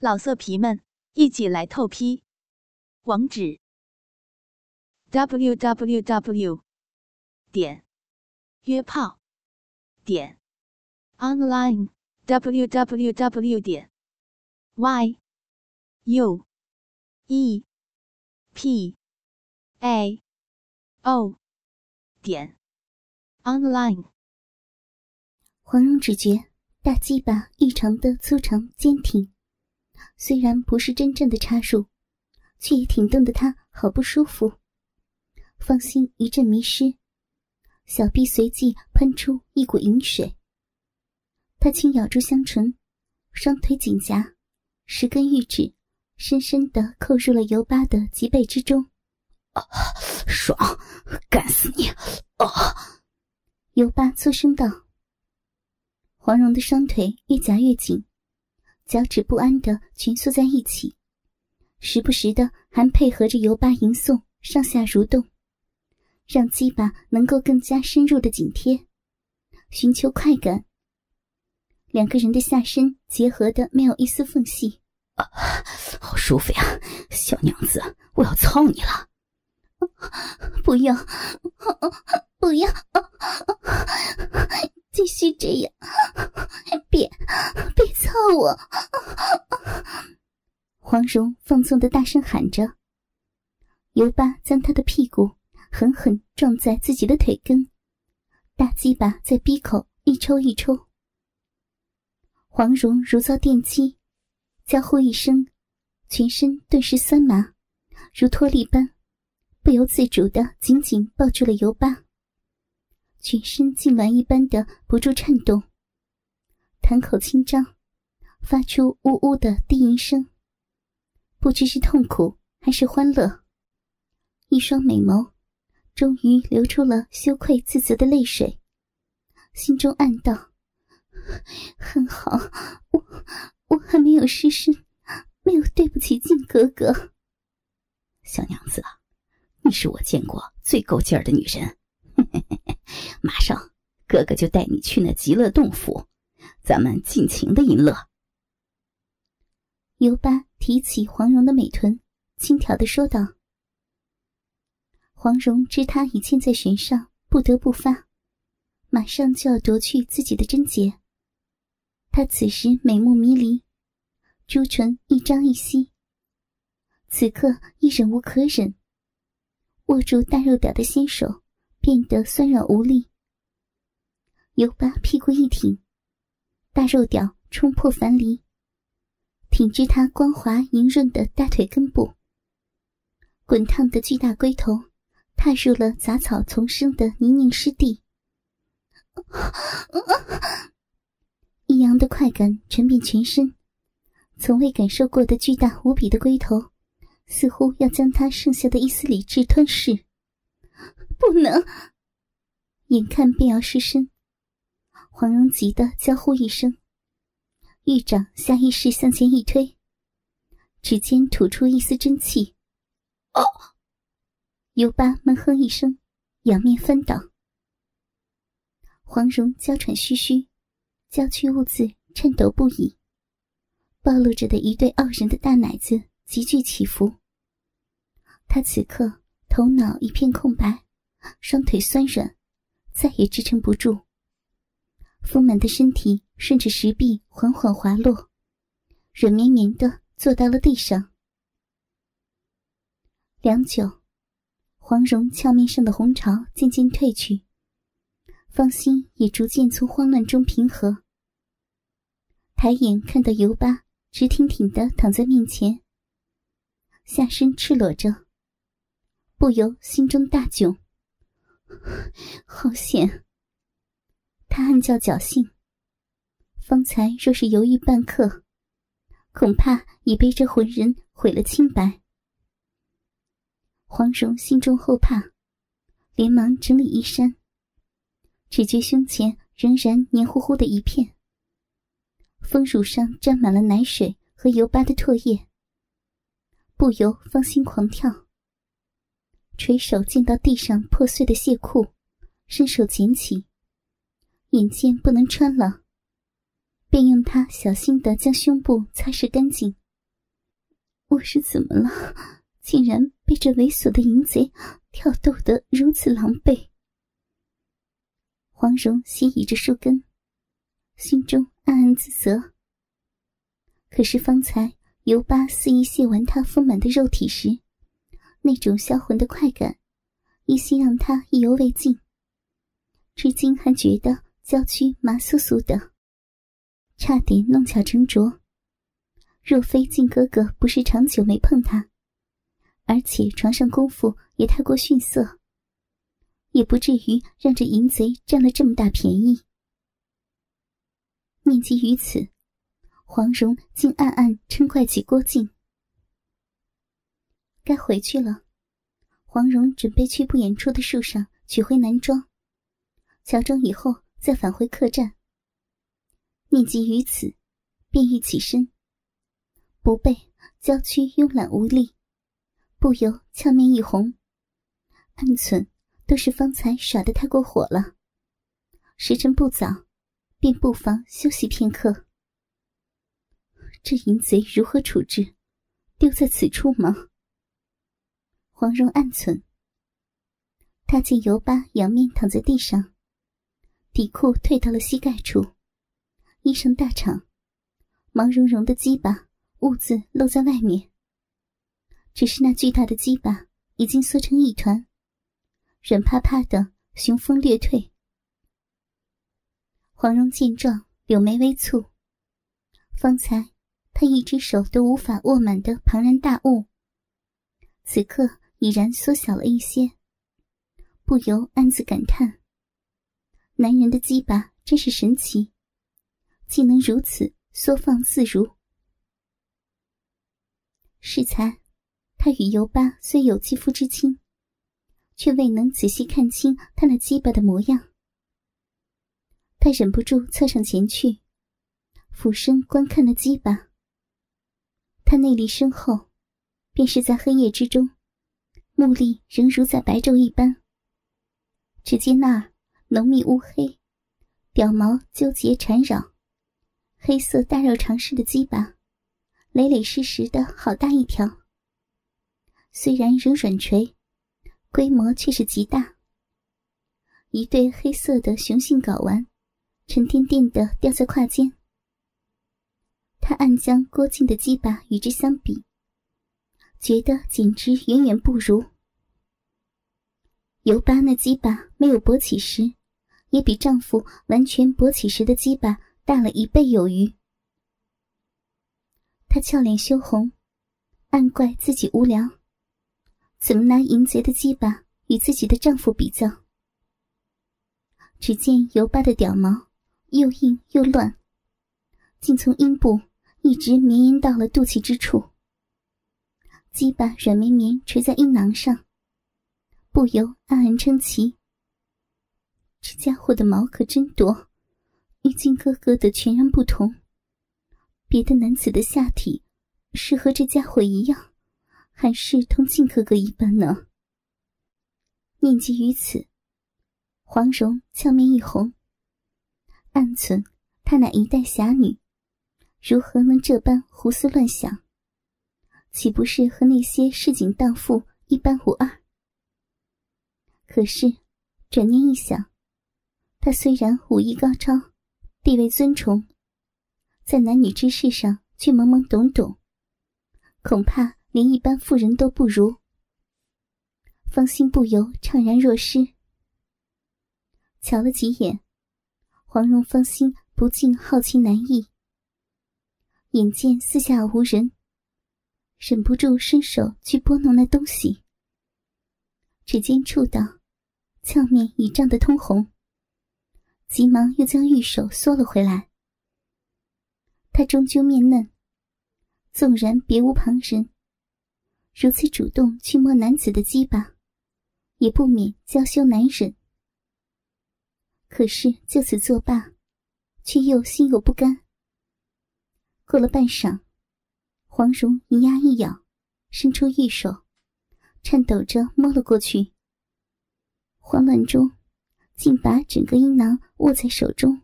老色皮们，一起来透批！网址：w w w 点约炮点 online w w w 点 y u e p a o 点 online。黄蓉只觉大鸡巴异常的粗长坚挺。虽然不是真正的插入，却也挺动得他好不舒服。芳心一阵迷失，小臂随即喷出一股淫水。他轻咬住香唇，双腿紧夹，十根玉指深深的扣入了尤巴的脊背之中。啊，爽，干死你！啊！尤巴粗声道。黄蓉的双腿越夹越紧。脚趾不安的蜷缩在一起，时不时的还配合着尤巴吟诵，上下蠕动，让鸡巴能够更加深入的紧贴，寻求快感。两个人的下身结合的没有一丝缝隙，啊，好舒服呀，小娘子，我要操你了！不要，不要！继续这样，别别操我！黄蓉放纵的大声喊着。尤巴将他的屁股狠狠撞在自己的腿根，大鸡巴在逼口一抽一抽。黄蓉如遭电击，娇呼一声，全身顿时酸麻，如脱力般，不由自主的紧紧抱住了尤巴。全身痉挛一般的不住颤动，潭口轻张，发出呜呜的低吟声。不知是痛苦还是欢乐，一双美眸终于流出了羞愧自责的泪水，心中暗道：“很好，我我还没有失身，没有对不起靖哥哥。”小娘子，你是我见过最够劲儿的女人。马上，哥哥就带你去那极乐洞府，咱们尽情的淫乐。尤巴提起黄蓉的美臀，轻佻的说道。黄蓉知他已箭在弦上，不得不发，马上就要夺去自己的贞洁。她此时美目迷离，朱唇一张一吸，此刻亦忍无可忍，握住大肉屌的纤手。变得酸软无力，尤巴屁股一挺，大肉屌冲破樊篱，挺至他光滑莹润的大腿根部。滚烫的巨大龟头踏入了杂草丛生的泥泞湿地，异样的快感传遍全身，从未感受过的巨大无比的龟头，似乎要将他剩下的一丝理智吞噬。不能！眼看便要失身，黄蓉急得娇呼一声，玉掌下意识向前一推，指尖吐出一丝真气。哦！尤巴闷哼一声，仰面翻倒。黄蓉娇喘吁吁，娇躯兀自颤抖不已，暴露着的一对傲人的大奶子急剧起伏。她此刻头脑一片空白。双腿酸软，再也支撑不住。丰满的身体顺着石壁缓缓滑落，软绵绵的坐到了地上。良久，黄蓉俏面上的红潮渐渐褪去，芳心也逐渐从慌乱中平和。抬眼看到尤巴直挺挺的躺在面前，下身赤裸着，不由心中大窘。好险！他暗叫侥幸。方才若是犹豫半刻，恐怕已被这浑人毁了清白。黄蓉心中后怕，连忙整理衣衫，只觉胸前仍然黏糊糊的一片，丰乳上沾满了奶水和油巴的唾液，不由芳心狂跳。垂手见到地上破碎的亵裤，伸手捡起，眼见不能穿了，便用它小心的将胸部擦拭干净，我是怎么了？竟然被这猥琐的淫贼挑逗得如此狼狈。黄蓉斜倚着树根，心中暗暗自责。可是方才尤巴肆意亵玩她丰满的肉体时，那种销魂的快感，依稀让她意犹未尽。至今还觉得娇躯麻酥酥的，差点弄巧成拙。若非靖哥哥不是长久没碰她，而且床上功夫也太过逊色，也不至于让这淫贼占了这么大便宜。念及于此，黄蓉竟暗暗嗔怪起郭靖。该回去了，黄蓉准备去不远处的树上取回男装，乔装以后再返回客栈。念及于此，便欲起身。不备，娇躯慵懒无力，不由俏面一红，暗忖都是方才耍得太过火了。时辰不早，便不妨休息片刻。这淫贼如何处置？丢在此处吗？黄蓉暗忖。他见尤巴仰面躺在地上，底裤退到了膝盖处，衣裳大敞，毛茸茸的鸡巴。兀自露在外面，只是那巨大的鸡巴已经缩成一团，软趴趴的，雄风略退。黄蓉见状，柳眉微蹙。方才她一只手都无法握满的庞然大物，此刻已然缩小了一些，不由暗自感叹：男人的鸡巴真是神奇，竟能如此缩放自如。适才，他与尤巴虽有肌肤之亲，却未能仔细看清他那鸡巴的模样。他忍不住侧上前去，俯身观看了鸡巴。他内力深厚，便是在黑夜之中，目力仍如在白昼一般。只见那儿浓密乌黑，屌毛纠结缠绕，黑色大肉长势的鸡巴。累累实实的好大一条，虽然仍软垂，规模却是极大。一对黑色的雄性睾丸，沉甸甸的吊在胯间。他暗将郭靖的鸡巴与之相比，觉得简直远远不如。尤巴那鸡巴没有勃起时，也比丈夫完全勃起时的鸡巴大了一倍有余。她俏脸羞红，暗怪自己无聊，怎么拿淫贼的鸡巴与自己的丈夫比较？只见尤巴的屌毛又硬又乱，竟从阴部一直绵延到了肚脐之处。鸡巴软绵绵垂在阴囊上，不由暗暗称奇：这家伙的毛可真多，与靖哥哥的全然不同。别的男子的下体是和这家伙一样，还是同靖哥哥一般呢？念及于此，黄蓉俏面一红，暗忖她乃一代侠女，如何能这般胡思乱想？岂不是和那些市井荡妇一般无二？可是转念一想，他虽然武艺高超，地位尊崇。在男女之事上却懵懵懂懂，恐怕连一般妇人都不如。芳心不由怅然若失。瞧了几眼，黄蓉芳心不禁好奇难抑。眼见四下无人，忍不住伸手去拨弄那东西。指尖触到，俏面已涨得通红，急忙又将玉手缩了回来。他终究面嫩，纵然别无旁人，如此主动去摸男子的鸡巴，也不免娇羞难忍。可是就此作罢，却又心有不甘。过了半晌，黄蓉一压一咬，伸出玉手，颤抖着摸了过去。慌乱中，竟把整个阴囊握在手中。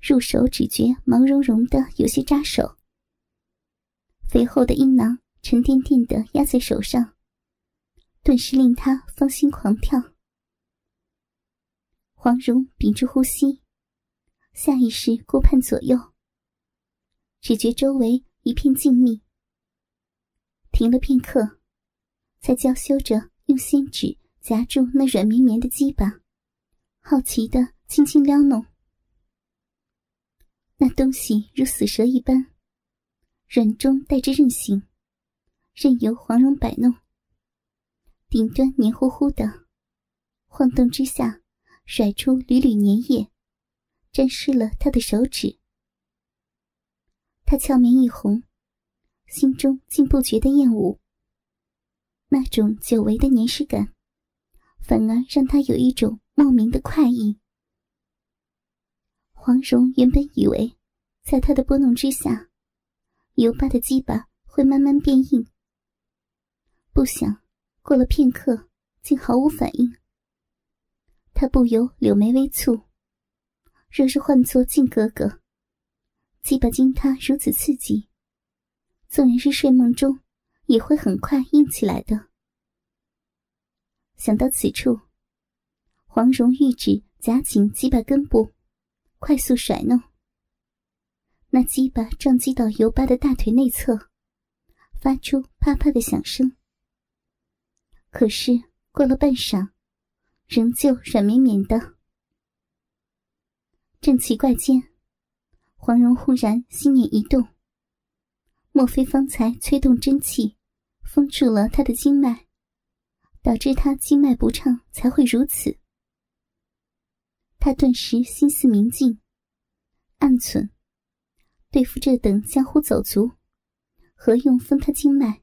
入手只觉毛茸茸的，有些扎手。肥厚的阴囊沉甸甸的压在手上，顿时令他芳心狂跳。黄蓉屏住呼吸，下意识顾盼左右，只觉周围一片静谧。停了片刻，才娇羞着用仙指夹住那软绵绵的鸡巴，好奇的轻轻撩弄。那东西如死蛇一般。软中带着韧性，任由黄蓉摆弄。顶端黏糊糊的，晃动之下，甩出缕缕粘液，沾湿了他的手指。他俏面一红，心中竟不觉得厌恶。那种久违的粘湿感，反而让他有一种莫名的快意。黄蓉原本以为，在他的拨弄之下，尤巴的鸡巴会慢慢变硬，不想过了片刻，竟毫无反应。他不由柳眉微蹙。若是换做靖哥哥，鸡巴经他如此刺激，纵然是睡梦中，也会很快硬起来的。想到此处，黄蓉玉指夹紧鸡巴根部，快速甩弄。那鸡巴撞击到尤巴的大腿内侧，发出啪啪的响声。可是过了半晌，仍旧软绵绵的。正奇怪间，黄蓉忽然心念一动：莫非方才催动真气，封住了他的经脉，导致他经脉不畅，才会如此？他顿时心思明镜，暗忖。对付这等江湖走卒，何用封他经脉？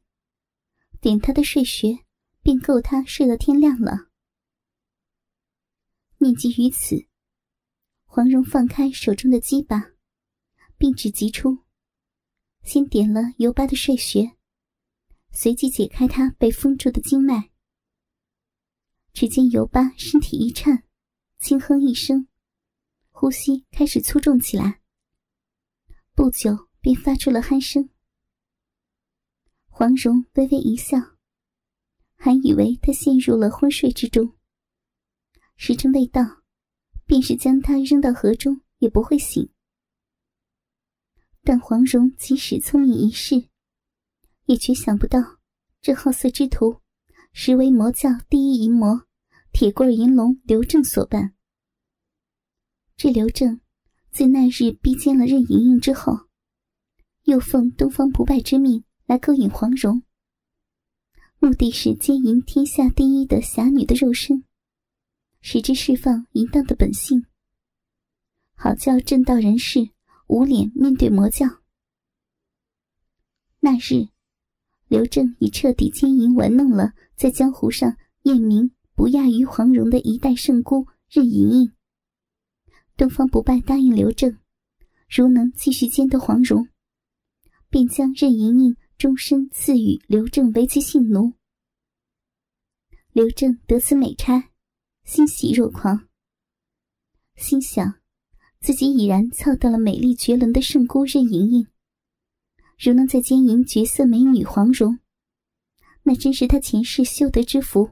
点他的睡穴，便够他睡到天亮了。念及于此，黄蓉放开手中的鸡巴，并指急出，先点了尤巴的睡穴，随即解开他被封住的经脉。只见尤巴身体一颤，轻哼一声，呼吸开始粗重起来。不久便发出了鼾声，黄蓉微微一笑，还以为他陷入了昏睡之中。时辰未到，便是将他扔到河中也不会醒。但黄蓉即使聪明一世，也绝想不到这好色之徒，实为魔教第一淫魔铁棍银龙刘正所办。这刘正。自那日逼奸了任盈盈之后，又奉东方不败之命来勾引黄蓉，目的是奸淫天下第一的侠女的肉身，使之释放淫荡的本性，好叫正道人士无脸面对魔教。那日，刘正已彻底奸淫玩弄了在江湖上艳名不亚于黄蓉的一代圣姑任盈盈。东方不败答应刘正，如能继续奸得黄蓉，便将任盈盈终身赐予刘正为其性奴。刘正得此美差，欣喜若狂，心想自己已然操到了美丽绝伦的圣姑任盈盈，如能再奸淫绝色美女黄蓉，那真是他前世修得之福。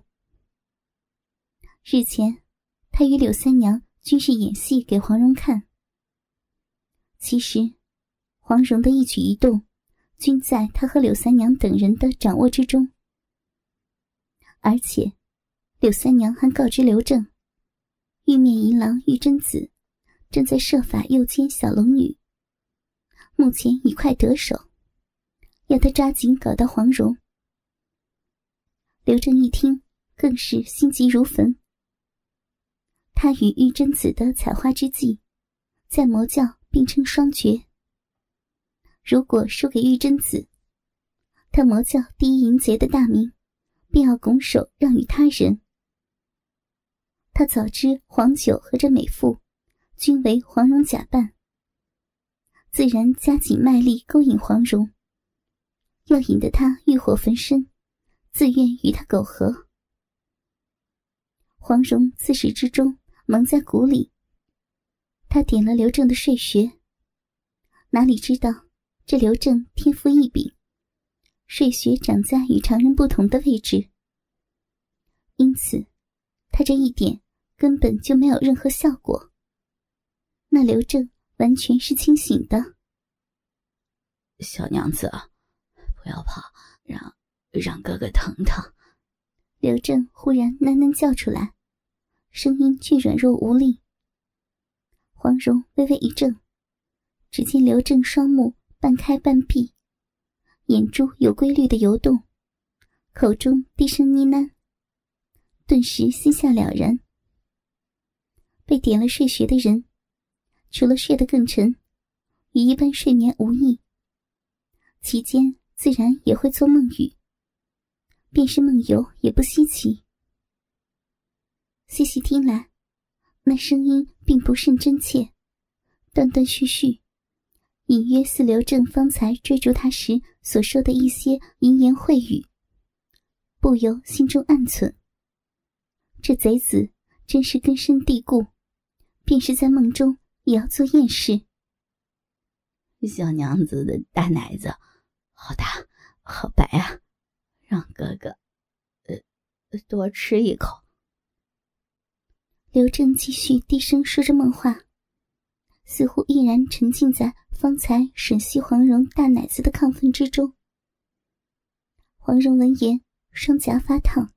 日前，他与柳三娘。均是演戏给黄蓉看。其实，黄蓉的一举一动，均在他和柳三娘等人的掌握之中。而且，柳三娘还告知刘正，玉面银郎玉贞子正在设法诱奸小龙女，目前已快得手，要他抓紧搞到黄蓉。刘正一听，更是心急如焚。他与玉贞子的采花之计，在魔教并称双绝。如果输给玉贞子，他魔教第一淫贼的大名，便要拱手让与他人。他早知黄九和这美妇，均为黄蓉假扮，自然加紧卖力勾引黄蓉，要引得他欲火焚身，自愿与他苟合。黄蓉自始至终。蒙在鼓里，他点了刘正的睡穴。哪里知道，这刘正天赋异禀，睡穴长在与常人不同的位置，因此他这一点根本就没有任何效果。那刘正完全是清醒的。小娘子，不要怕，让让哥哥疼疼。刘正忽然喃喃叫出来，声音却软弱无力。黄蓉微微一怔，只见刘正双目半开半闭。眼珠有规律的游动，口中低声呢喃，顿时心下了然。被点了睡穴的人，除了睡得更沉，与一般睡眠无异，其间自然也会做梦语，便是梦游也不稀奇。细细听来，那声音并不甚真切，断断续续。隐约似刘正方才追逐他时所说的一些淫言秽语，不由心中暗忖：这贼子真是根深蒂固，便是在梦中也要做艳事。小娘子的大奶子，好大，好白啊！让哥哥，呃，多吃一口。刘正继续低声说着梦话。似乎依然沉浸在方才吮吸黄蓉大奶子的亢奋之中。黄蓉闻言，双颊发烫，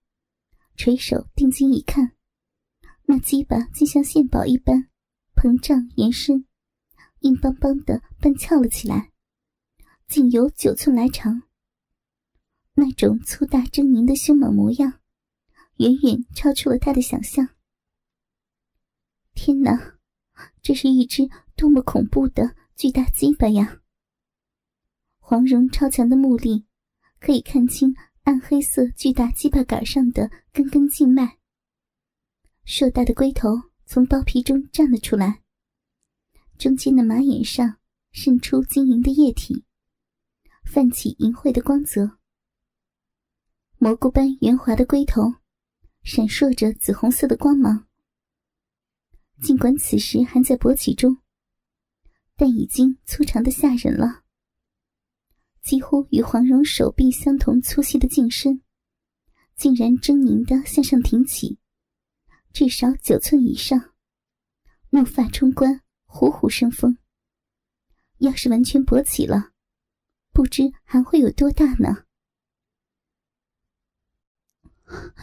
垂手定睛一看，那鸡巴竟像献宝一般膨胀延伸，硬邦邦的半翘了起来，竟有九寸来长。那种粗大狰狞的凶猛模样，远远超出了他的想象。天哪！这是一只多么恐怖的巨大鸡巴呀！黄蓉超强的目力，可以看清暗黑色巨大鸡巴杆上的根根静脉。硕大的龟头从包皮中站了出来，中间的马眼上渗出晶莹的液体，泛起银灰的光泽。蘑菇般圆滑的龟头，闪烁着紫红色的光芒。尽管此时还在勃起中，但已经粗长的吓人了，几乎与黄蓉手臂相同粗细的净身，竟然狰狞的向上挺起，至少九寸以上，怒发冲冠，虎虎生风。要是完全勃起了，不知还会有多大呢？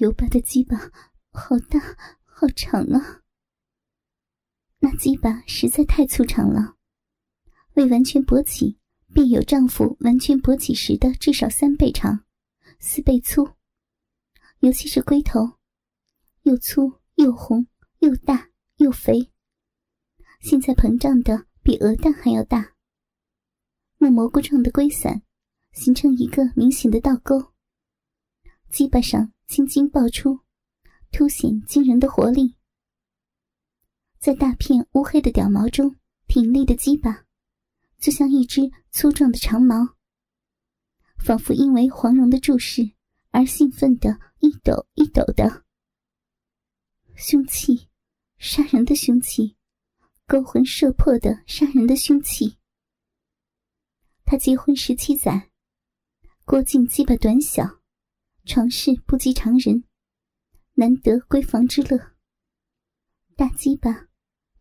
油巴的鸡巴好大，好长啊！那鸡巴实在太粗长了，未完全勃起，便有丈夫完全勃起时的至少三倍长，四倍粗。尤其是龟头，又粗又红又大又肥，现在膨胀的比鹅蛋还要大。木蘑菇状的龟伞，形成一个明显的倒钩，鸡巴上青筋爆出，凸显惊人的活力。在大片乌黑的屌毛中挺立的鸡巴，就像一只粗壮的长矛，仿佛因为黄蓉的注视而兴奋的一抖一抖的。凶器，杀人的凶器，勾魂摄魄的杀人的凶器。他结婚十七载，郭靖鸡巴短小，床事不及常人，难得闺房之乐。大鸡巴。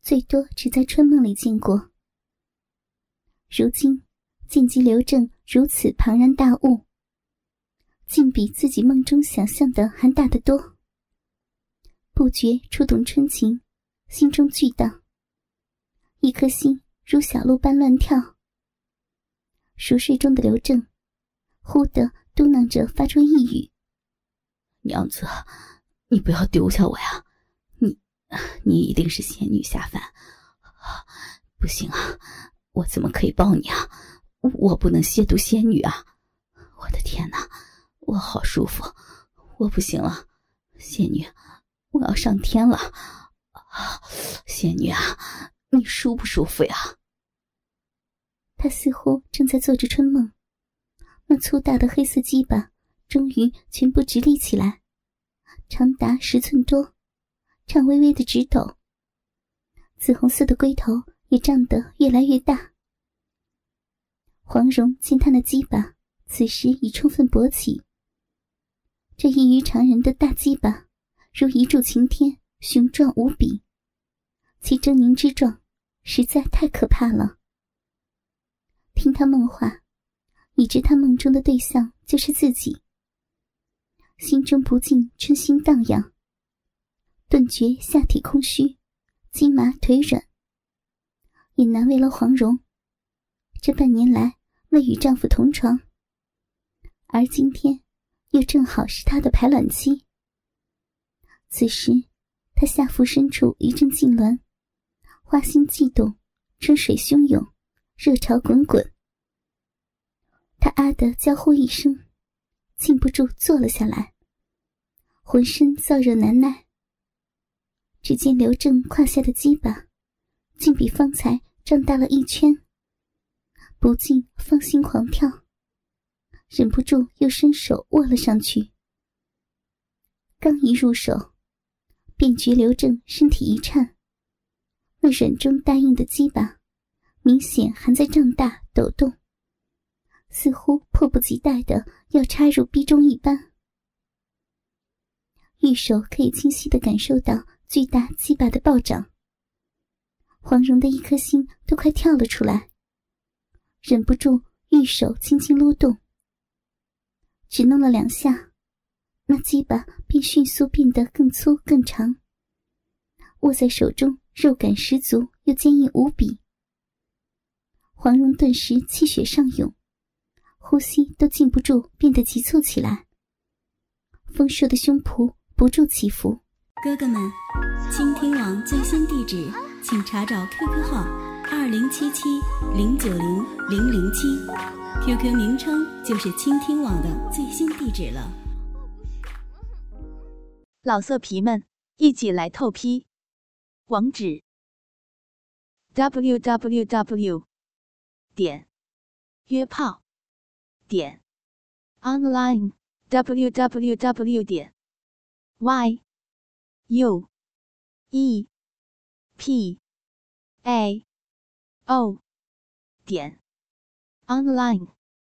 最多只在春梦里见过。如今见及刘正如此庞然大物，竟比自己梦中想象的还大得多，不觉触动春情，心中巨荡，一颗心如小鹿般乱跳。熟睡中的刘正，忽地嘟囔着发出一语：“娘子，你不要丢下我呀！”你一定是仙女下凡，不行啊！我怎么可以抱你啊？我不能亵渎仙女啊！我的天哪，我好舒服，我不行了，仙女，我要上天了！仙女啊，你舒不舒服呀？他似乎正在做着春梦，那粗大的黑色鸡巴终于全部直立起来，长达十寸多。颤巍巍的直抖，紫红色的龟头也胀得越来越大。黄蓉见他那鸡巴此时已充分勃起。这异于常人的大鸡巴，如一柱擎天，雄壮无比，其狰狞之状实在太可怕了。听他梦话，已知他梦中的对象就是自己，心中不禁春心荡漾，顿觉下体空虚，筋麻腿软。也难为了黄蓉，这半年来未与丈夫同床，而今天。又正好是她的排卵期。此时，她下腹深处一阵痉挛，花心悸动，春水汹涌，热潮滚滚。她啊的娇呼一声，禁不住坐了下来，浑身燥热难耐。只见刘正胯下的鸡巴，竟比方才胀大了一圈，不禁芳心狂跳。忍不住又伸手握了上去，刚一入手，便觉刘正身体一颤，那软中带硬的鸡巴，明显还在胀大抖动，似乎迫不及待的要插入逼中一般。玉手可以清晰的感受到巨大鸡巴的暴涨，黄蓉的一颗心都快跳了出来，忍不住玉手轻轻撸动。只弄了两下，那鸡巴便迅速变得更粗更长。握在手中，肉感十足又坚硬无比。黄蓉顿时气血上涌，呼吸都禁不住变得急促起来。丰硕的胸脯不住起伏。哥哥们，倾听网最新地址，请查找 QQ 号二零七七零九零零零七。QQ 名称就是倾听网的最新地址了。老色皮们，一起来透批！网址：w w w 点约炮点 online w w w 点 y u e p a o 点。Online。